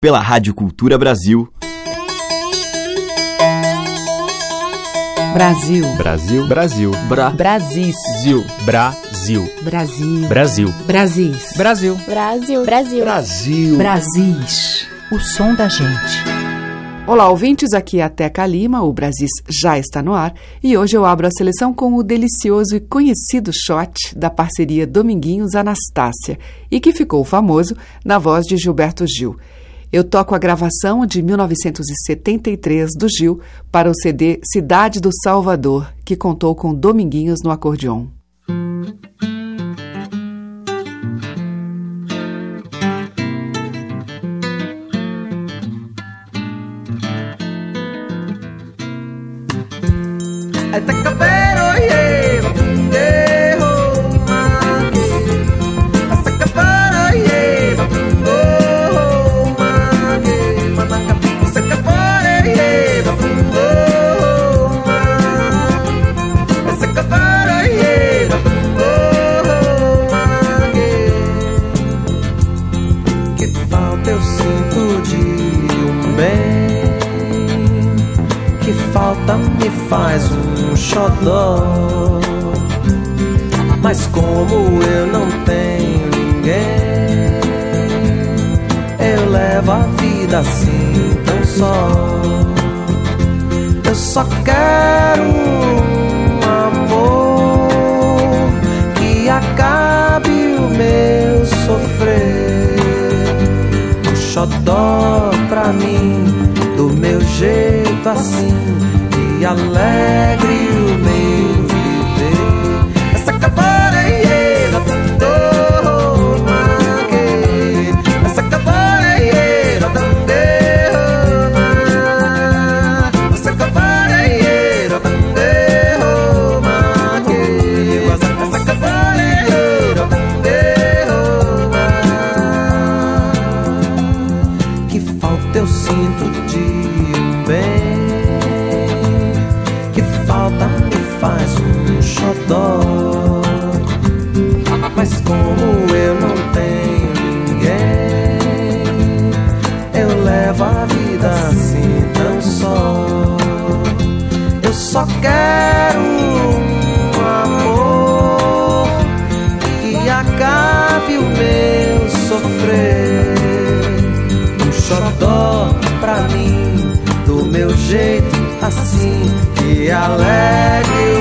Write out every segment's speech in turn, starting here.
pela Rádio Cultura Brasil. Brasil. Brasil. Brasil. Bra. Brasil. Brasil. Brasil. Brasil. Brasil. Brasil. Brasil. Brasil. Brasil. Brasis. O som da gente. Olá, ouvintes, aqui é a Teca Lima, o Brasis já está no ar e hoje eu abro a seleção com o delicioso e conhecido shot da parceria Dominguinhos Anastácia e que ficou famoso na voz de Gilberto Gil. Eu toco a gravação de 1973 do Gil para o CD Cidade do Salvador, que contou com Dominguinhos no acordeon. pra mim, do meu jeito assim, e alegre o meu alegre.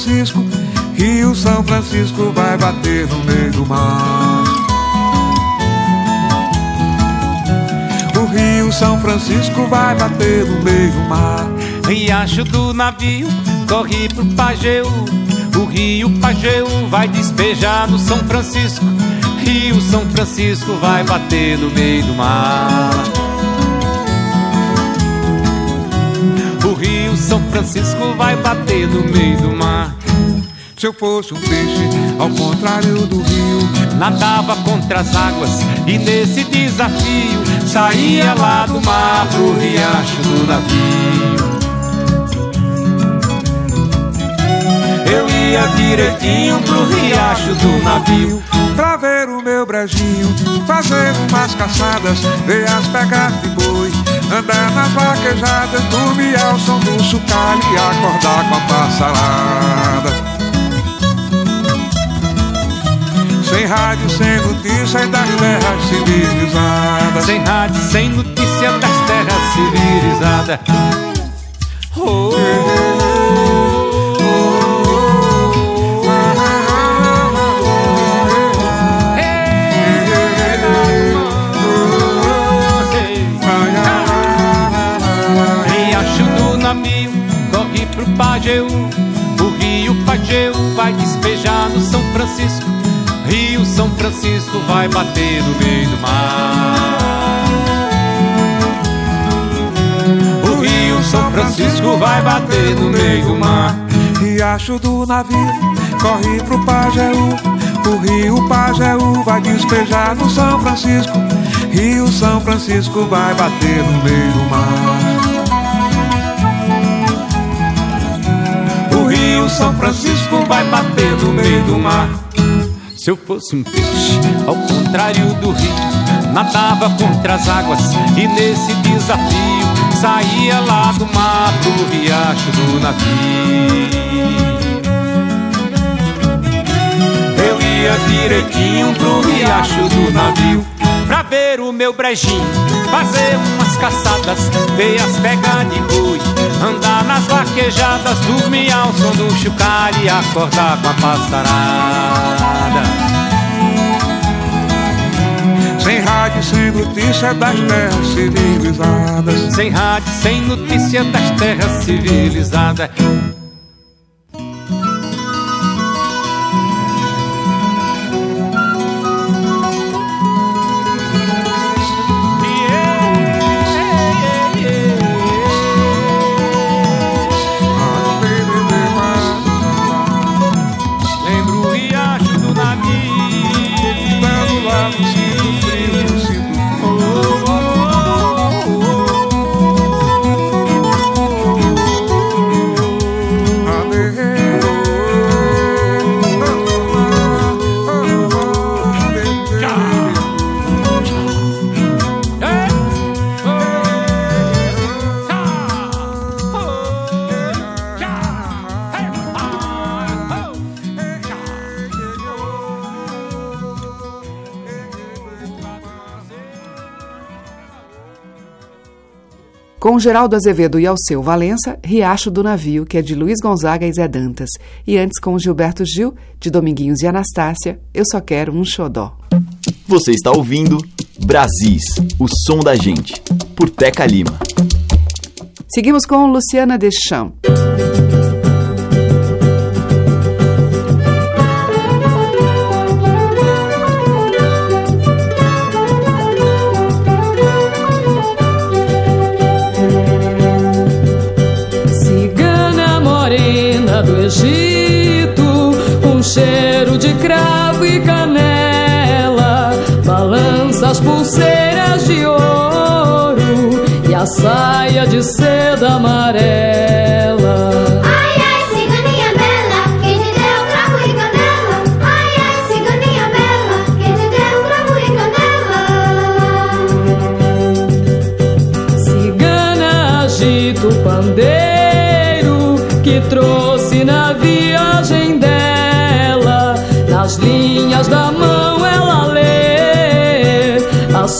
Francisco. Rio São Francisco vai bater no meio do mar. O rio São Francisco vai bater no meio do mar. Riacho do navio corre pro Pajeú. O rio Pajeú vai despejar no São Francisco. Rio São Francisco vai bater no meio do mar. O rio São Francisco vai bater no meio do mar. Se eu fosse um peixe, ao contrário do rio, nadava contra as águas e nesse desafio saía lá do mar pro riacho do navio. Eu ia direitinho pro riacho do navio Pra ver o meu brejinho Fazer umas caçadas Ver as pegadas de boi Andar nas vaquejadas Dormir ao som do chocalho E acordar com a passarada Sem rádio, sem notícia das terras civilizadas. Sem rádio, sem notícia das terras civilizadas. Oh, oh, oh. Pajeú, o rio Pajeú vai despejar no São Francisco. Rio São Francisco vai bater no meio do mar. O rio São Francisco vai bater no meio do mar. Riacho do navio corre pro Pajeú. O rio Pajeú vai despejar no São Francisco. Rio São Francisco vai bater no meio do mar. rio São Francisco vai bater no meio do mar. Se eu fosse um peixe, ao contrário do rio, nadava contra as águas e nesse desafio saía lá do mar pro riacho do navio. Eu ia direitinho pro riacho do navio pra ver o meu brejinho, fazer umas caçadas, ver as pegas de boi, andar nas vaquejadas, dormir ao som do chocalho e acordar com a passarada. Sem rádio, sem notícia das terras civilizadas. Sem rádio, sem notícia das terras civilizadas. Geraldo Azevedo e Alceu Valença, Riacho do Navio, que é de Luiz Gonzaga e Zé Dantas. E antes com Gilberto Gil, de Dominguinhos e Anastácia, Eu Só Quero um Xodó. Você está ouvindo Brasis, o som da gente, por Teca Lima. Seguimos com Luciana Deschamps. As pulseiras de ouro e a saia de seda amarela.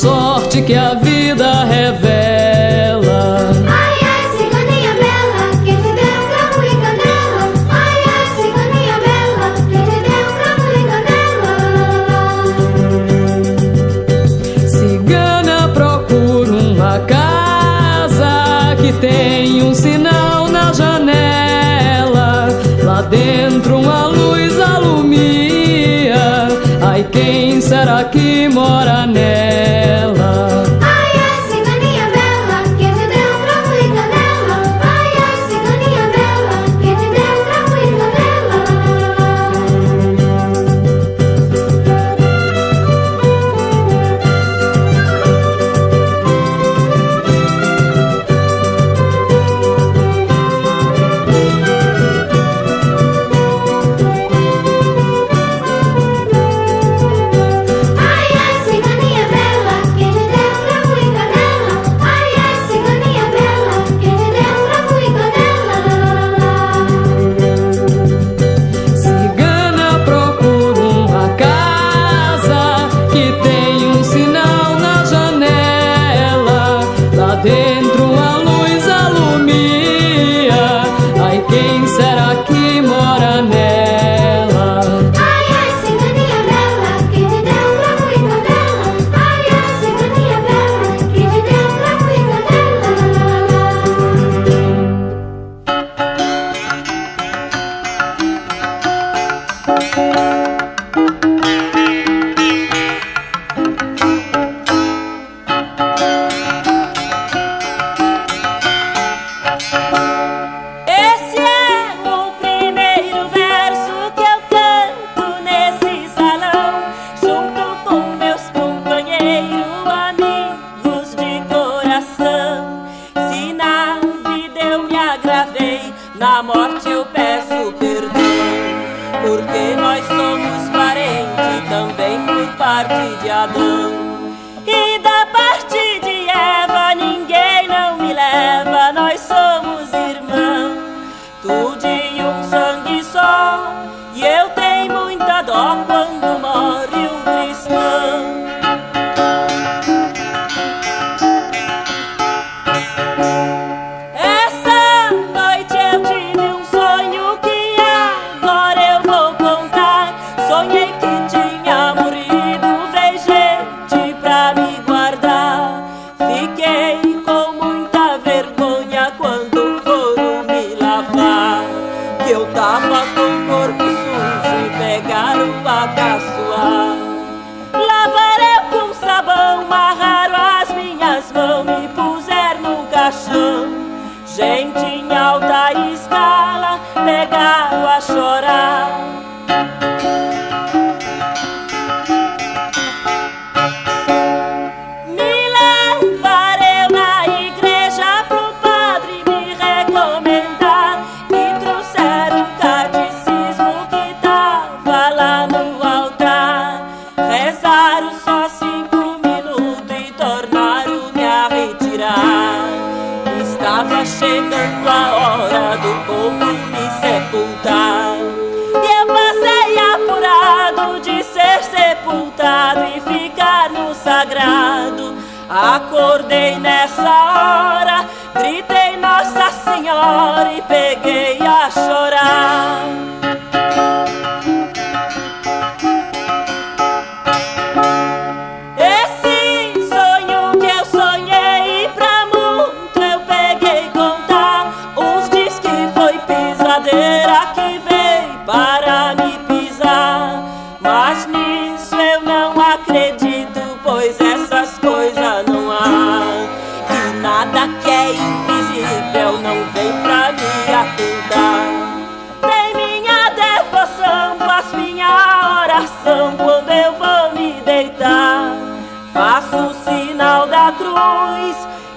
Sorte que a vida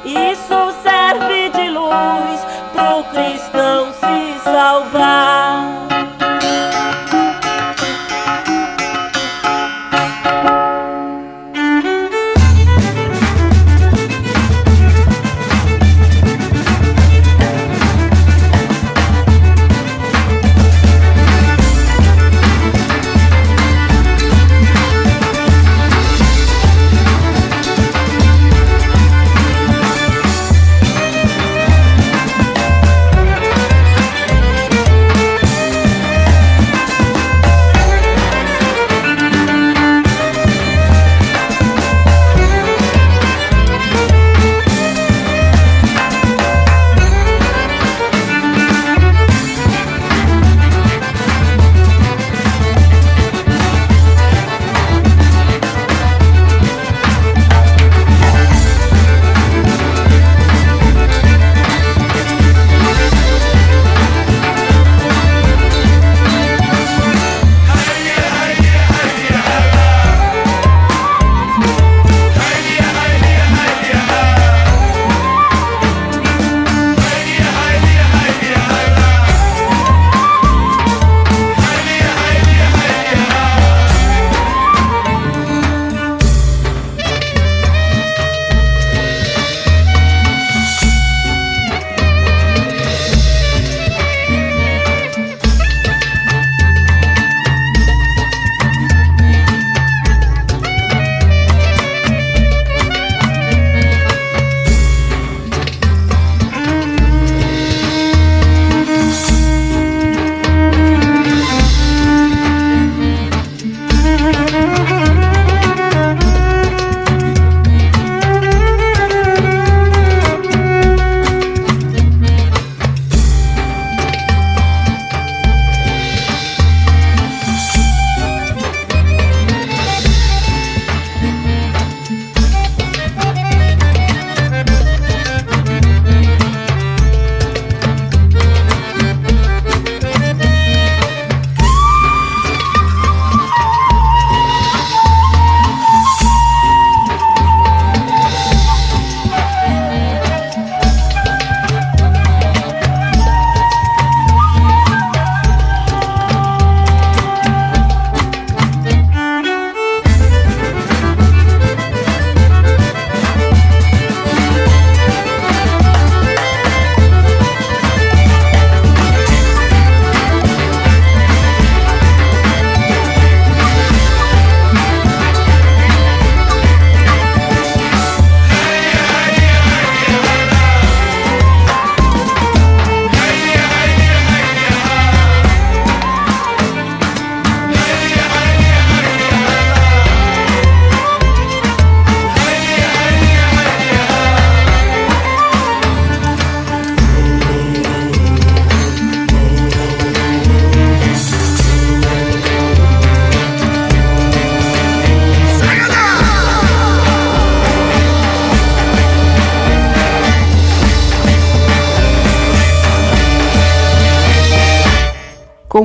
isso serve de luz pro cristão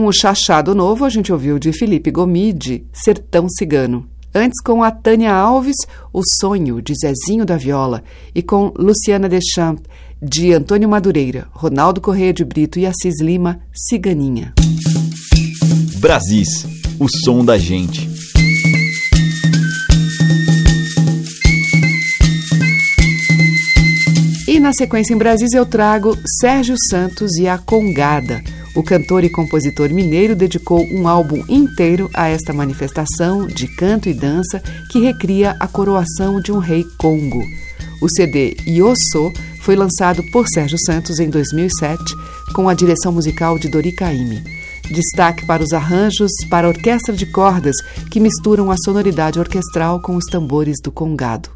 o Chachado Novo, a gente ouviu de Felipe Gomide, Sertão Cigano. Antes, com a Tânia Alves, O Sonho, de Zezinho da Viola. E com Luciana Deschamps, de Antônio Madureira, Ronaldo Correia de Brito e Assis Lima, Ciganinha. Brasis, o som da gente. E na sequência em Brasis eu trago Sérgio Santos e a Congada. O cantor e compositor mineiro dedicou um álbum inteiro a esta manifestação de canto e dança que recria a coroação de um rei Congo. O CD Yosso foi lançado por Sérgio Santos em 2007 com a direção musical de Dori Caymmi. Destaque para os arranjos para a orquestra de cordas que misturam a sonoridade orquestral com os tambores do congado.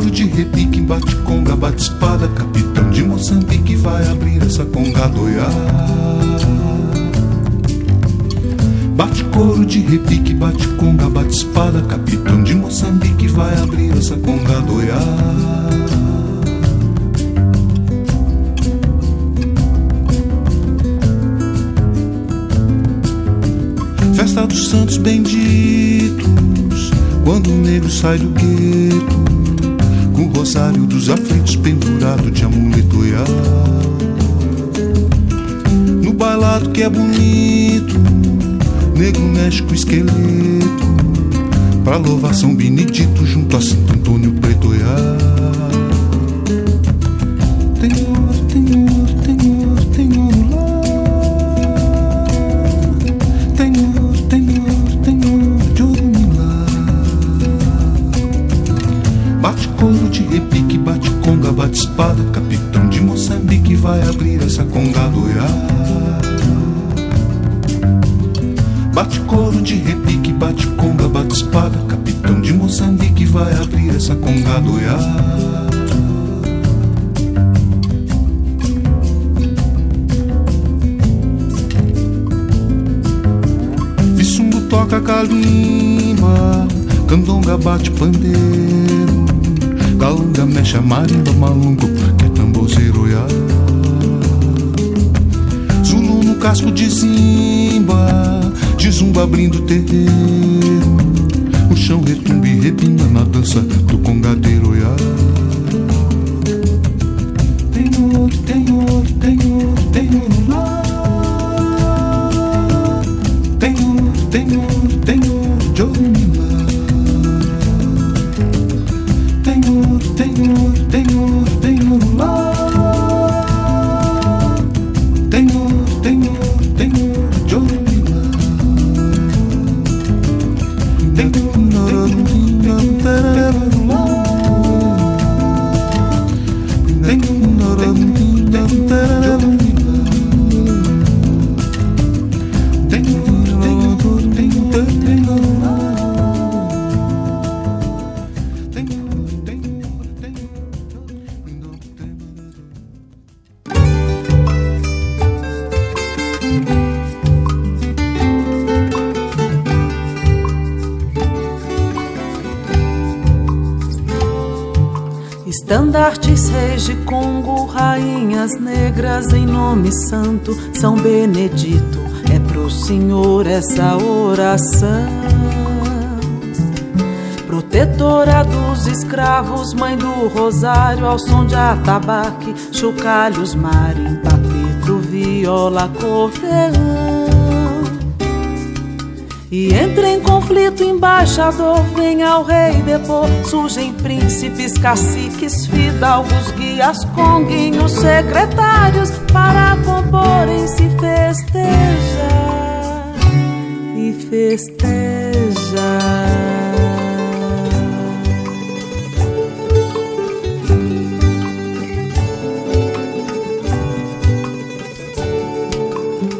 Couro de repique, bate conga, bate espada Capitão de Moçambique vai abrir essa conga doiá Bate couro de repique, bate conga, bate espada Capitão de Moçambique vai abrir essa conga doiá Festa dos santos benditos Quando o negro sai do gueto Com o rosário dos aflitos pendurado de amuleto iá. No bailado que é bonito Negro mexe com o esqueleto Pra louvar São Benedito Junto a Santo Antônio Preto te em nome santo, São Benedito, é pro Senhor essa oração. Protetora dos escravos, mãe do rosário, ao som de atabaque, chocalhos, marimba, petro, viola, acordeão. E entra em conflito embaixador, vem ao rei depor. Surgem príncipes, caciques, fidalgos, guias, conguinhos, secretários, para comporem se festeja e festeja.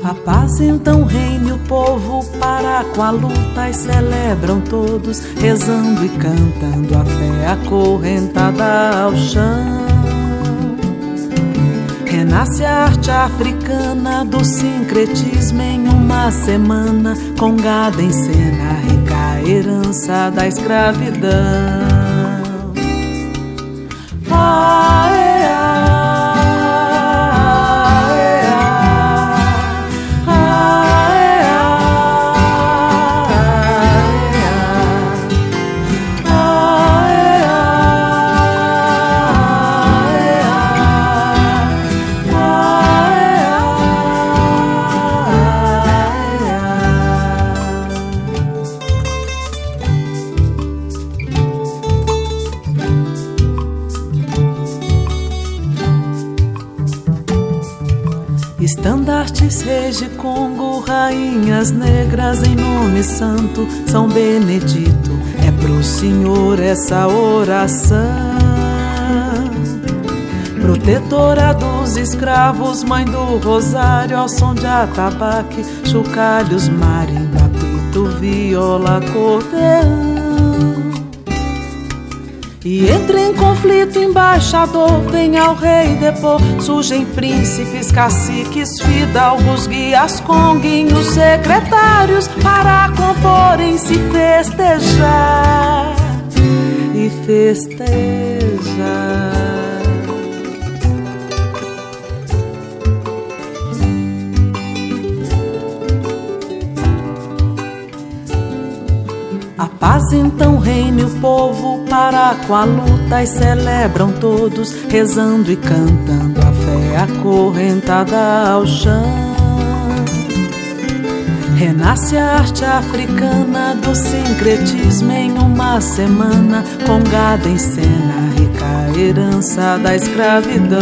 A paz então reine o povo para com a luta e celebram todos, rezando e cantando a fé acorrentada ao chão. Renasce a arte africana do sincretismo em uma semana, com gado em cena, rica herança da escravidão. Ah, Rainhas negras em nome santo, São Benedito, é pro Senhor essa oração. Protetora dos escravos, mãe do rosário, ao som de atabaque, chocalhos, marimba, pito, viola, acordeão. E entra em conflito, embaixador, vem ao rei depor. Surgem príncipes, caciques, fidalgos, guias, conguinhos, secretários, para comporem-se festejar e festejar. A paz então reine o povo para com a luta e celebram todos, rezando e cantando a fé acorrentada ao chão. Renasce a arte africana do sincretismo em uma semana, com gado em cena, rica herança da escravidão.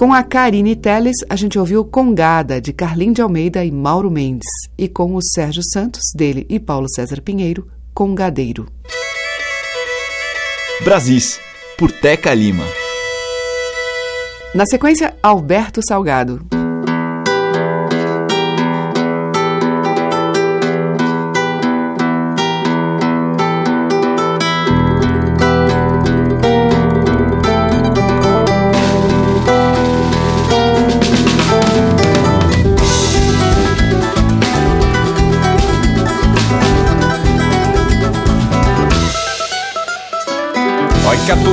Com a Karine Teles, a gente ouviu Congada, de Carlim de Almeida e Mauro Mendes. E com o Sérgio Santos, dele e Paulo César Pinheiro, Congadeiro. Brasis, por Teca Lima. Na sequência, Alberto Salgado.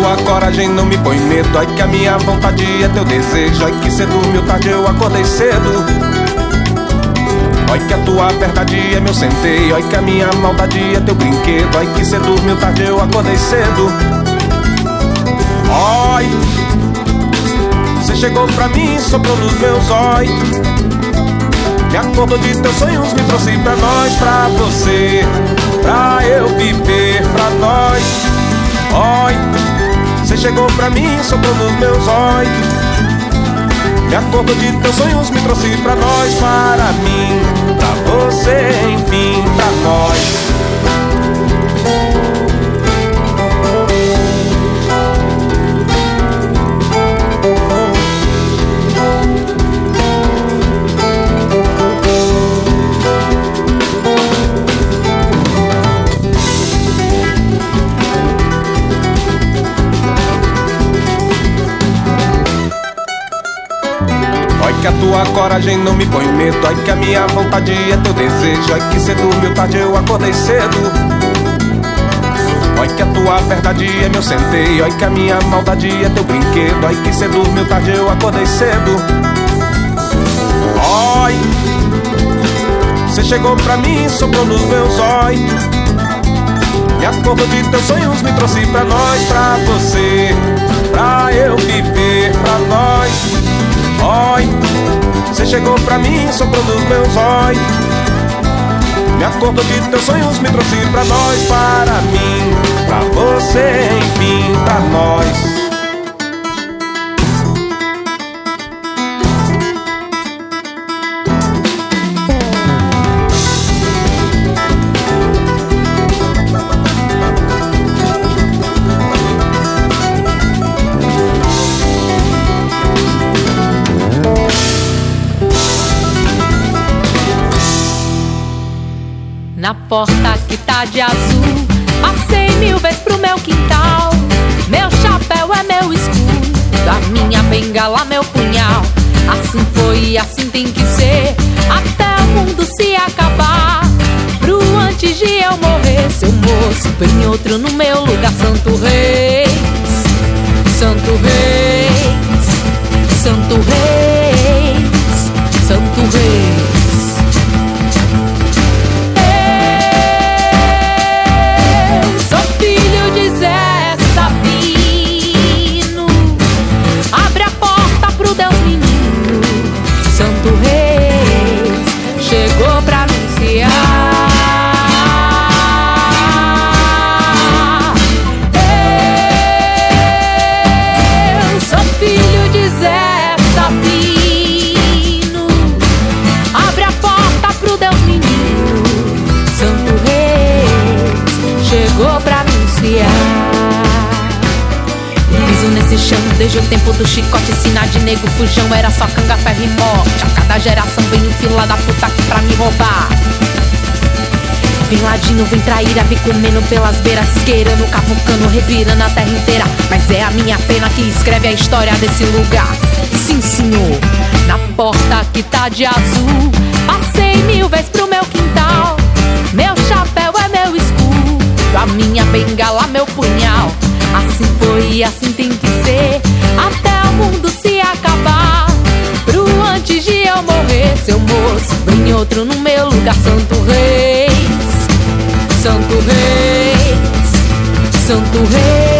Tua coragem não me põe medo. Ai que a minha vontade é teu desejo. Ai que cedo dormiu tarde eu acordei cedo. Ai que a tua verdade é meu centeio. Ai que a minha maldade é teu brinquedo. Ai que cedo dormiu tarde eu acordei cedo. Ai Você chegou pra mim, soprou nos meus olhos. Me acordou de teus sonhos, me trouxe pra nós, pra você. Pra chegou pra mim, soprou nos meus olhos. Me acordou de teus sonhos, me trouxe pra nós Para mim, pra você, enfim, pra nós que a tua coragem não me põe medo. Ai que a minha vontade é teu desejo. Ai que cedo dormiu tarde eu acordei cedo. Ai que a tua verdade é meu centeio. Ai que a minha maldade é teu brinquedo. Ai que cedo dormiu tarde eu acordei cedo. Ai Você chegou pra mim, soprou nos meus olhos Me acordou de teus sonhos, me trouxe pra nós, pra você Pra eu viver, pra nós Oi, você chegou pra mim, soprou nos meus olhos Me acordou de teus sonhos, me trouxe pra nós, para mim Pra você, enfim, pra nós porta que tá de azul. Passei mil vezes pro meu quintal. Meu chapéu é meu escudo, a minha bengala, meu punhal. Assim foi e assim tem que ser, até o mundo se acabar. Pro antes de eu morrer, seu moço, vem outro no meu lugar, Santo Reis, Santo Reis, Santo Reis, desde o tempo do chicote. Sinal de nego fujão era só canga, ferro e morte. A cada geração vem um fila da puta aqui pra me roubar. Vem ladinho, vem traíra, vem comendo pelas beiras, esqueirando, cavucando, revirando a terra inteira. Mas é a minha pena que escreve a história desse lugar. Sim, senhor, na porta que tá de azul. Passei mil vezes pro meu quintal. Meu chapéu é meu escudo, a minha bengala, meu punhal. Assim foi e assim tem que ser, até o mundo se acabar. Pro antes de eu morrer, seu moço, vem outro no meu lugar, Santo Reis. Santo Reis, Santo Reis,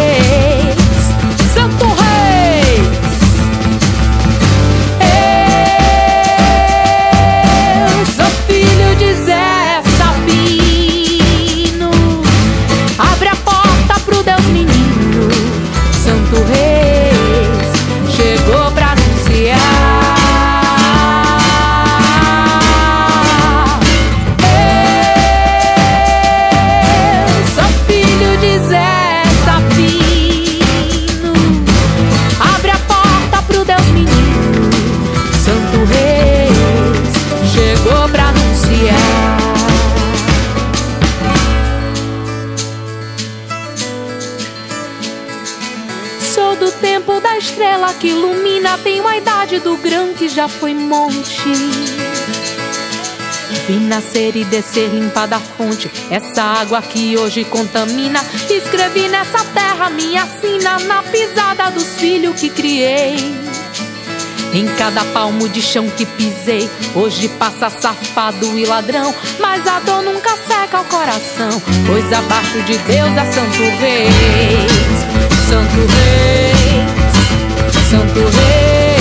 já foi monte. Vi nascer e descer limpada a fonte. Essa água que hoje contamina. Escrevi nessa terra minha sina. Na pisada dos filhos que criei. Em cada palmo de chão que pisei, hoje passa safado e ladrão, mas a dor nunca seca o coração, pois abaixo de Deus é Santo Reis, Santo Reis, Santo Reis,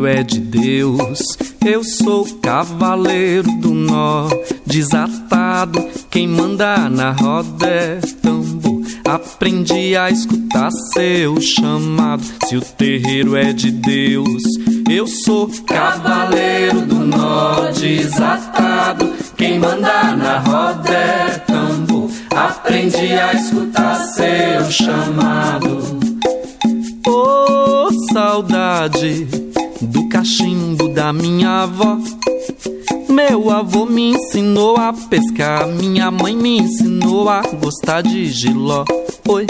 terreiro é de Deus, eu sou cavaleiro do nó, desatado. Quem manda na roda é tambor. Aprendi a escutar seu chamado. Se o terreiro é de Deus, eu sou cavaleiro do nó, desatado. Quem manda na roda é tambor. Aprendi a escutar seu chamado. Ô saudade do cachimbo da minha avó. Meu avô me ensinou a pescar, minha mãe me ensinou a gostar de giló. Oi.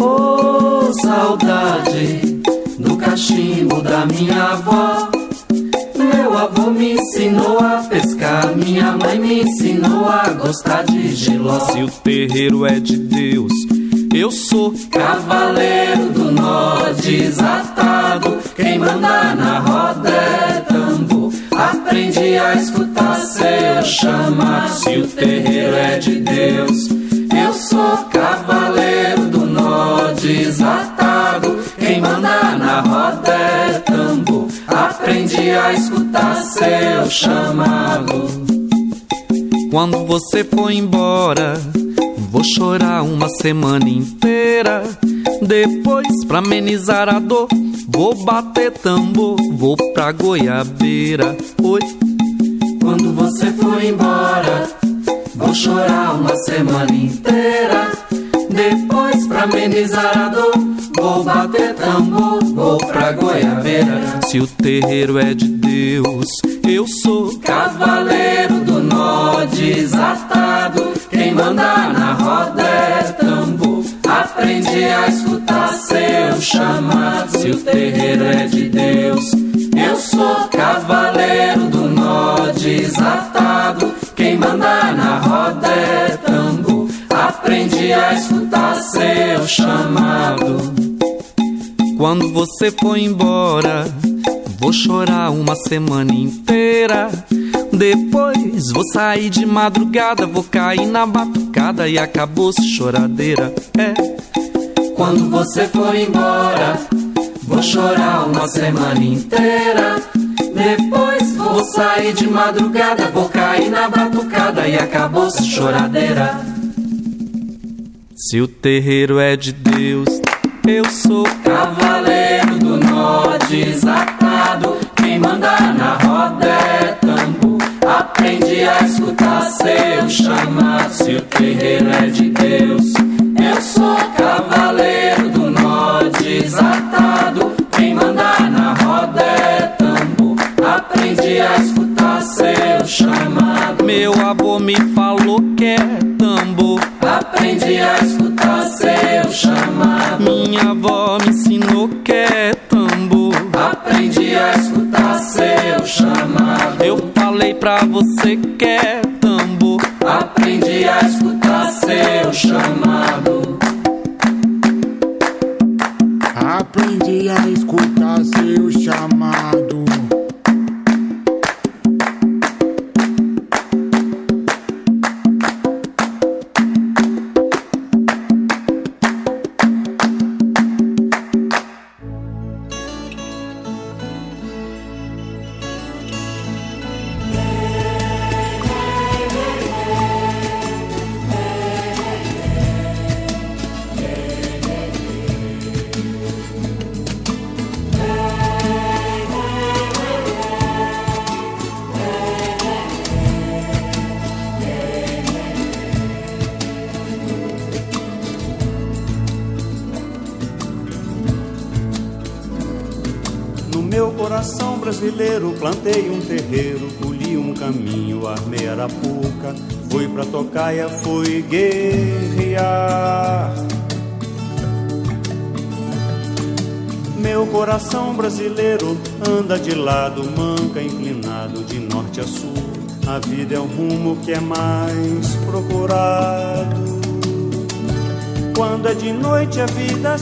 Ô saudade do cachimbo da minha avó. Meu avô me ensinou a pescar, minha mãe me ensinou a gostar de giló. Se o terreiro é de Deus, eu sou cavaleiro do nó desatado. Quem manda na roda é tambor. Aprendi a escutar seu chamado. Se o terreiro é de Deus, eu sou cavaleiro do nó desatado. Quem manda na roda é tambor. Aprendi a escutar seu chamado. Quando você for embora, vou chorar uma semana inteira. Depois, pra amenizar a dor, vou bater tambor, vou pra goiabeira. Oi. Quando você for embora, vou chorar uma semana inteira. Depois, pra amenizar a dor, vou bater tambor, vou pra goiabeira. Se o terreiro é de Deus, eu sou cavaleiro do nó desatado. Manda na roda é tambor. Aprendi a escutar seu chamado. Se o terreiro é de Deus, eu sou cavaleiro do nó desatado. Quem manda na roda é tambor. Aprendi a escutar seu chamado. Quando você for embora, vou chorar uma semana inteira. Depois vou sair de madrugada, vou cair na batucada e acabou-se choradeira. É. Quando você for embora, vou chorar uma semana inteira. Depois vou sair de madrugada, vou cair na batucada e acabou-se choradeira. Se o terreiro é de Deus, eu sou cavaleiro do nó desatado. Quem manda na roda é tambor. Aprendi a escutar seu chamado. Se o terreiro é de Deus, eu sou cavaleiro do nó desatado. Quem manda na roda é tambor. Aprendi a escutar seu chamado. Meu avô me falou você que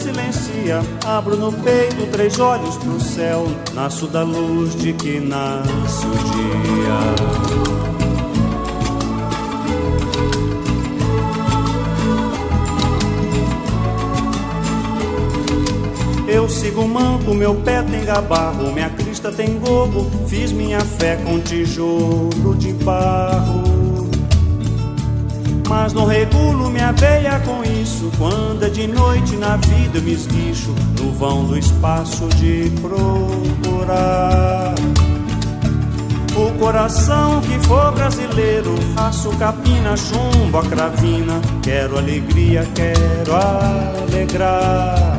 silencia, abro no peito três olhos pro céu, nasço da luz de que nasce o dia. Eu sigo o manto, meu pé tem gabarro, minha crista tem gobo, fiz minha fé com tijolo de barro. Mas não regulo minha veia com isso. Quando é de noite na vida eu me esguicho no vão do espaço de procurar. O coração que for brasileiro, faço capina, chumbo, a cravina. Quero alegria, quero alegrar.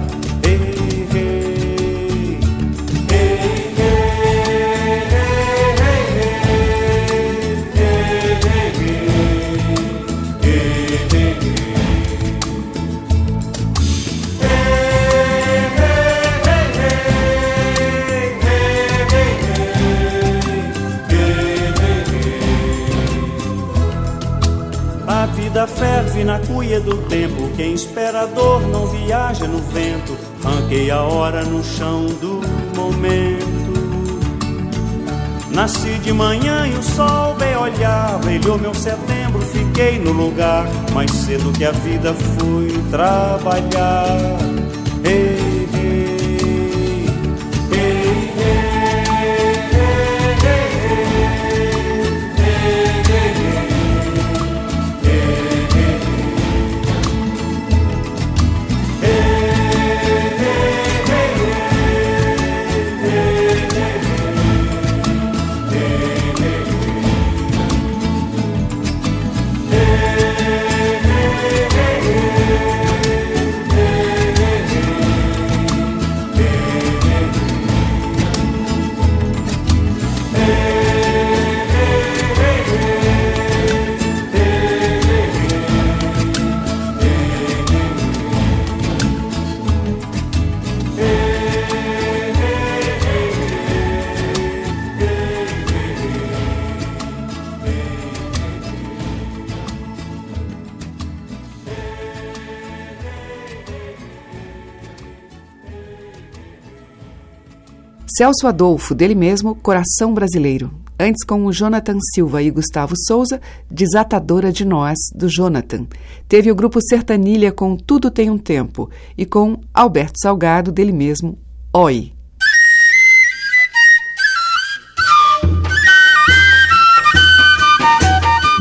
Ferve na cuia do tempo. Quem espera a dor não viaja no vento. Ranquei a hora no chão do momento. Nasci de manhã e o sol bem olhar, brilhou meu setembro, fiquei no lugar mais cedo que a vida fui trabalhar. Ei, Celso Adolfo, dele mesmo, Coração Brasileiro. Antes com o Jonathan Silva e Gustavo Souza, Desatadora de Nós, do Jonathan. Teve o grupo Sertanilha com Tudo Tem um Tempo e com Alberto Salgado, dele mesmo, Oi.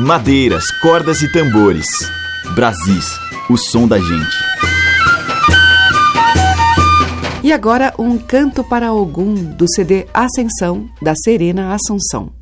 Madeiras, cordas e tambores. Brasis, o som da gente. E agora um canto para Ogum do CD Ascensão da Serena Assunção.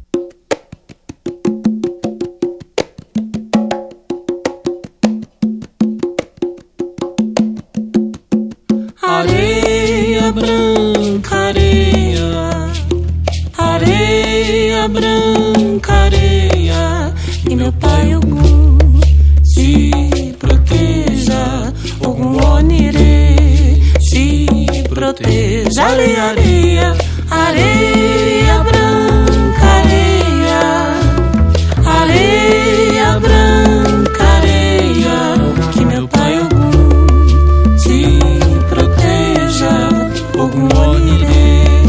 Proteja, areia, areia, areia branca, areia, areia branca, areia, que meu pai Ogum te proteja, Ogum Onire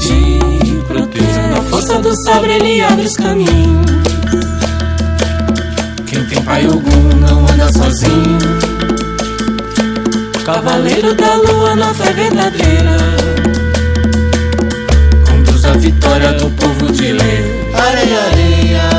te proteja. Na força do sabre ele abre os caminhos. Quem tem pai Ogum não anda sozinho. Cavaleiro da lua fé verdadeira. Conduz a vitória do povo de. Areia, areia, areia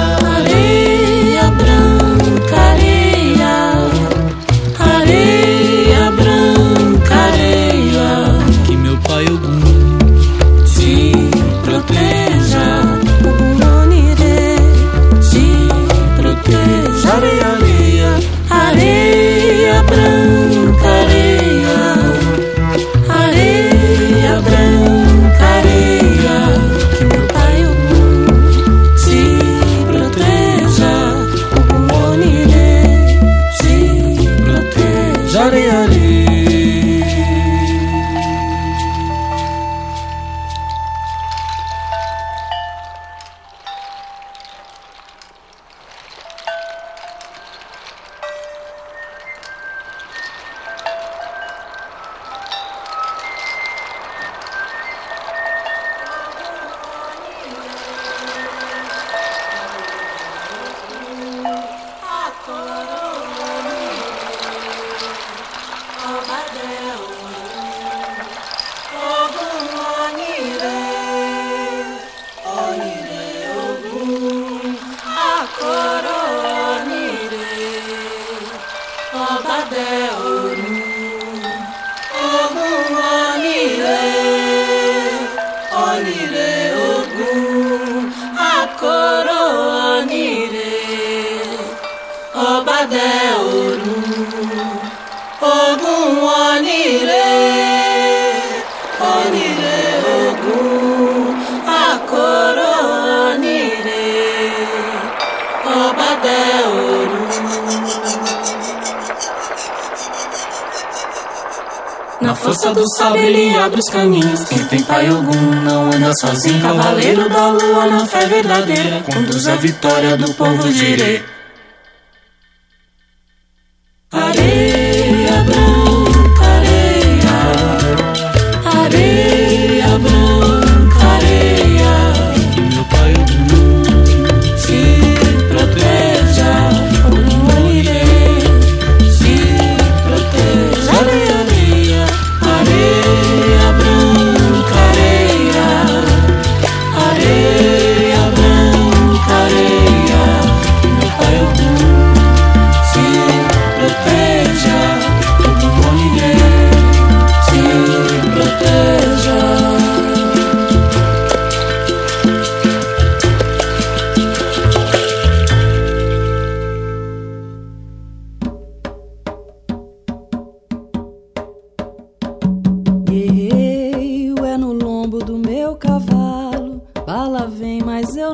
força do sabre ele abre os caminhos. Quem tem pai algum não anda sozinho. Cavaleiro da lua na fé verdadeira. Conduz a vitória do povo girê.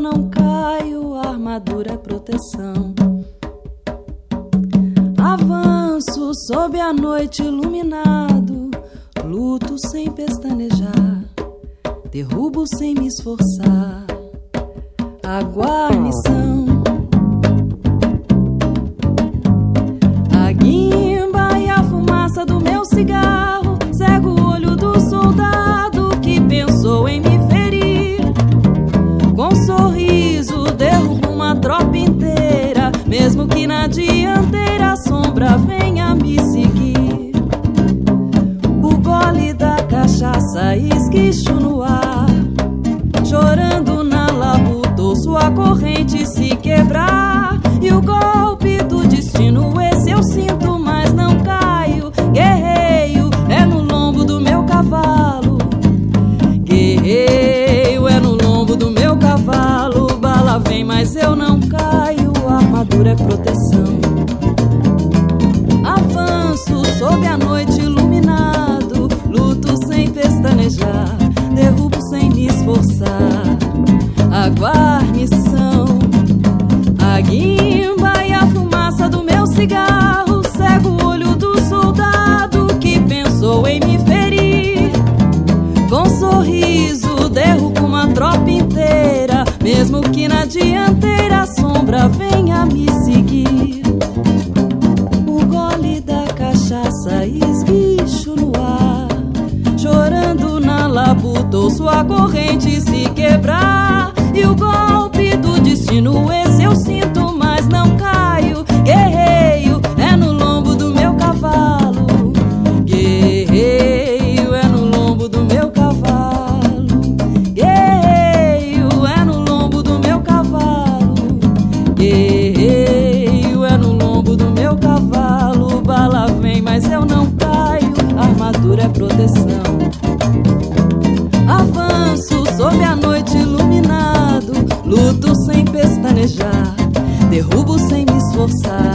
não caio, armadura é proteção. Avanço sob a noite iluminado, luto sem pestanejar, derrubo sem me esforçar. Aguarnição. Mesmo que na dianteira a sombra venha me seguir. O gole da cachaça esguicho no ar. Chorando na labuta, sua corrente se quebrar. é proteção. Avanço sob a noite iluminado, luto sem pestanejar, derrubo sem me esforçar. A guarnição, a guimba e a fumaça do meu cigarro cego o olho do soldado que pensou em me ferir. Com sorriso derrubo uma tropa inteira, mesmo que na dianteira a sombra venha me abutou sua corrente se quebrar e o golpe do destino derrubo sem me esforçar.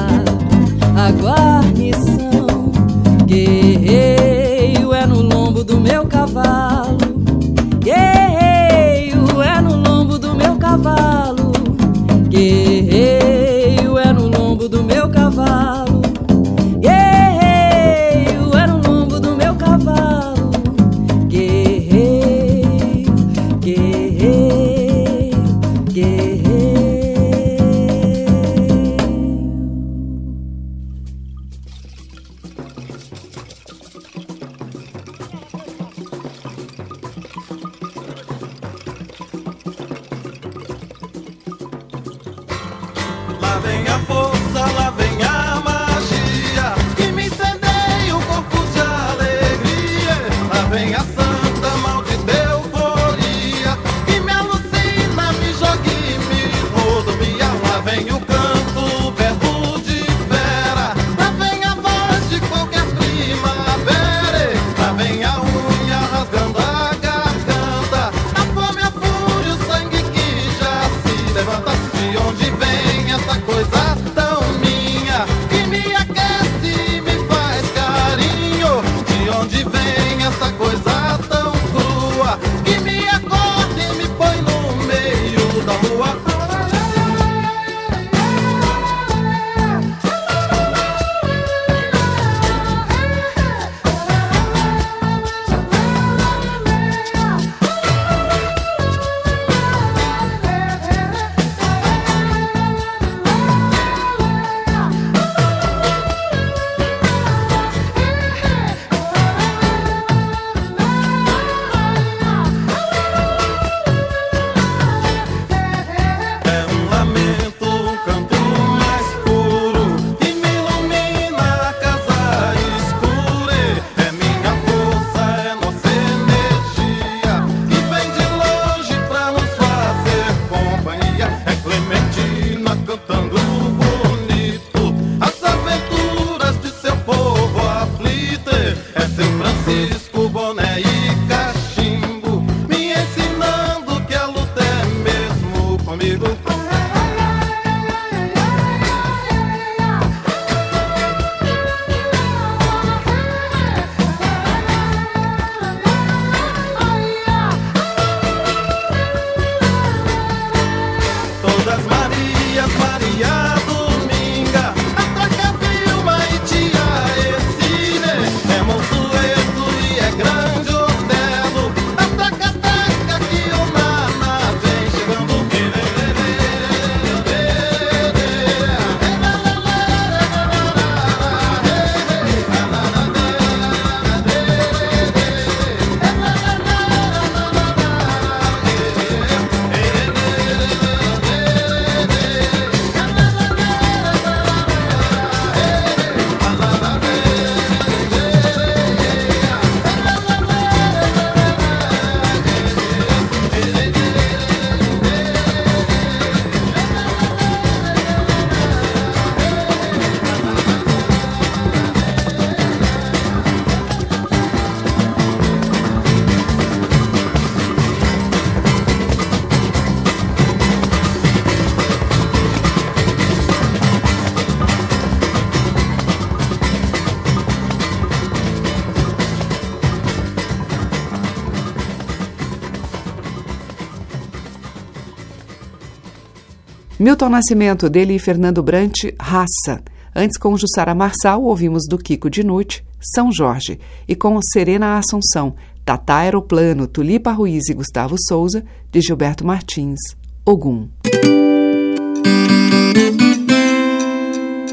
Milton Nascimento, dele e Fernando Brant, Raça. Antes, com Jussara Marçal, ouvimos do Kiko Dinucci, São Jorge. E com Serena Assunção, Tatá Aeroplano, Tulipa Ruiz e Gustavo Souza, de Gilberto Martins, Ogum.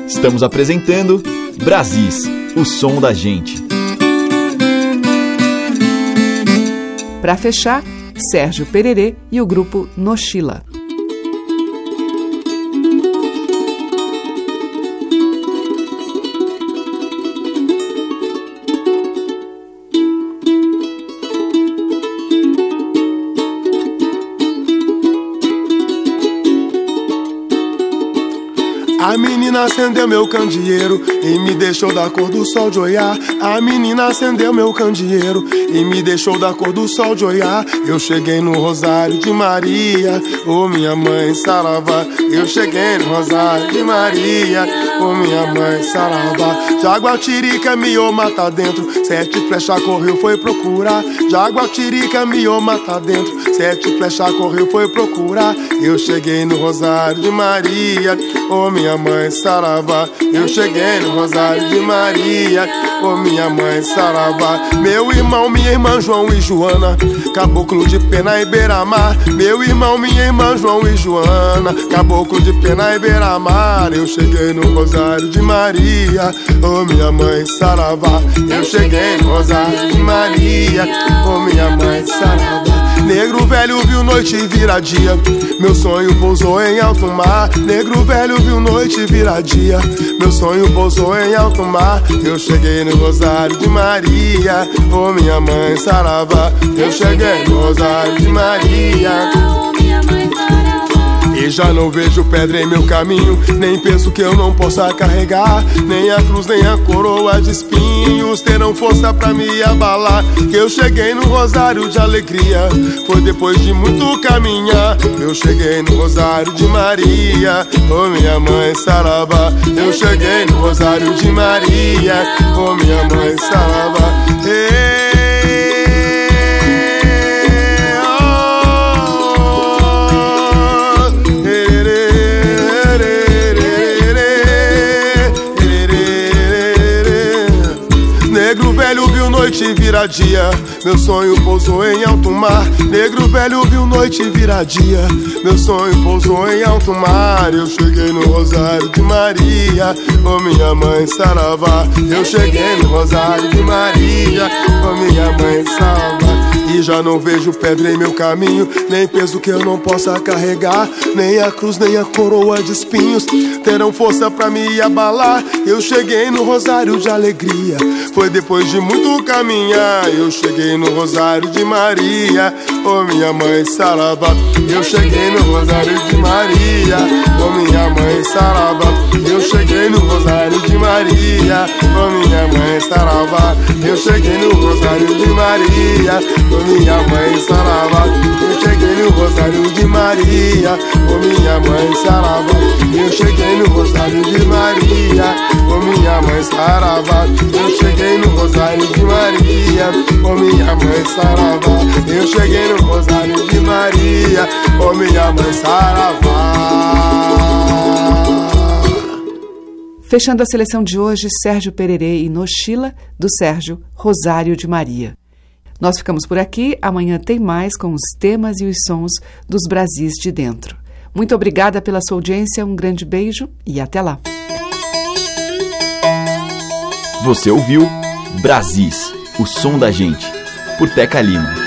Estamos apresentando Brasis, o som da gente. Para fechar, Sérgio Pererê e o grupo Nochila. A menina acendeu meu candeeiro e me deixou da cor do sol de olhar. A menina acendeu meu candeeiro e me deixou da cor do sol de olhar. Eu cheguei no Rosário de Maria, ô oh, minha mãe saravá. Eu cheguei no Rosário de Maria, ô oh, minha mãe saravá. Jaguatirica miou mata dentro, sete flechas correu foi procurar. Jaguatirica miou mata dentro, sete flechas correu foi procurar. Eu cheguei no Rosário de Maria, ô oh, minha mãe saravá. Eu cheguei no Rosário de Maria, ô minha mãe saravá. Meu irmão, minha irmã João e Joana, caboclo de pena e beira-mar. Meu irmão, minha irmã João e Joana, caboclo de pena e beira-mar. Eu cheguei no Rosário de Maria, ô minha mãe saravá. Eu cheguei no Rosário de Maria, ô minha mãe saravá. Negro velho viu noite virar dia, meu sonho pousou em alto mar. Negro velho viu noite virar dia, meu sonho pousou em alto mar. Eu cheguei no Rosário de Maria, oh, minha mãe saravá. Eu cheguei no Rosário de Maria. E já não vejo pedra em meu caminho, nem penso que eu não possa carregar, nem a cruz, nem a coroa de espinhos terão força pra me abalar. Que eu cheguei no rosário de alegria, foi depois de muito caminhar. Eu cheguei no rosário de Maria, oh minha mãe Saraba. Eu cheguei no rosário de Maria, oh minha mãe Saraba. Vira dia, meu sonho pousou em alto mar. Negro velho viu noite vira dia, meu sonho pousou em alto mar. Eu cheguei no Rosário de Maria, oh minha mãe saravá. Eu cheguei no Rosário de Maria, oh minha mãe saravá. E já não vejo pedra em meu caminho, nem peso que eu não possa carregar, nem a cruz, nem a coroa de espinhos terão força pra me abalar. Eu cheguei no Rosário de alegria, foi depois de muito caminhar. Eu cheguei no Rosário de Maria, oh minha mãe Saraba. Eu cheguei no Rosário de Maria, oh minha mãe Saraba. Eu cheguei no Rosário de Maria, oh minha mãe Saraba. Eu cheguei no Rosário de Maria, oh minha mãe Sarava. Eu cheguei no Rosário de Maria, ô minha mãe Sarava. Eu cheguei no Rosário de Maria, ô minha mãe Sarava. Eu cheguei no Rosário de Maria, ô minha mãe Sarava. Eu cheguei no Rosário de Maria, ô minha mãe Sarava. Fechando a seleção de hoje, Sérgio Pererê e Nochila, do Sérgio Rosário de Maria. Nós ficamos por aqui. Amanhã tem mais com os temas e os sons dos Brasis de dentro. Muito obrigada pela sua audiência, um grande beijo e até lá. Você ouviu Brasis, o som da gente, por Teca Lima.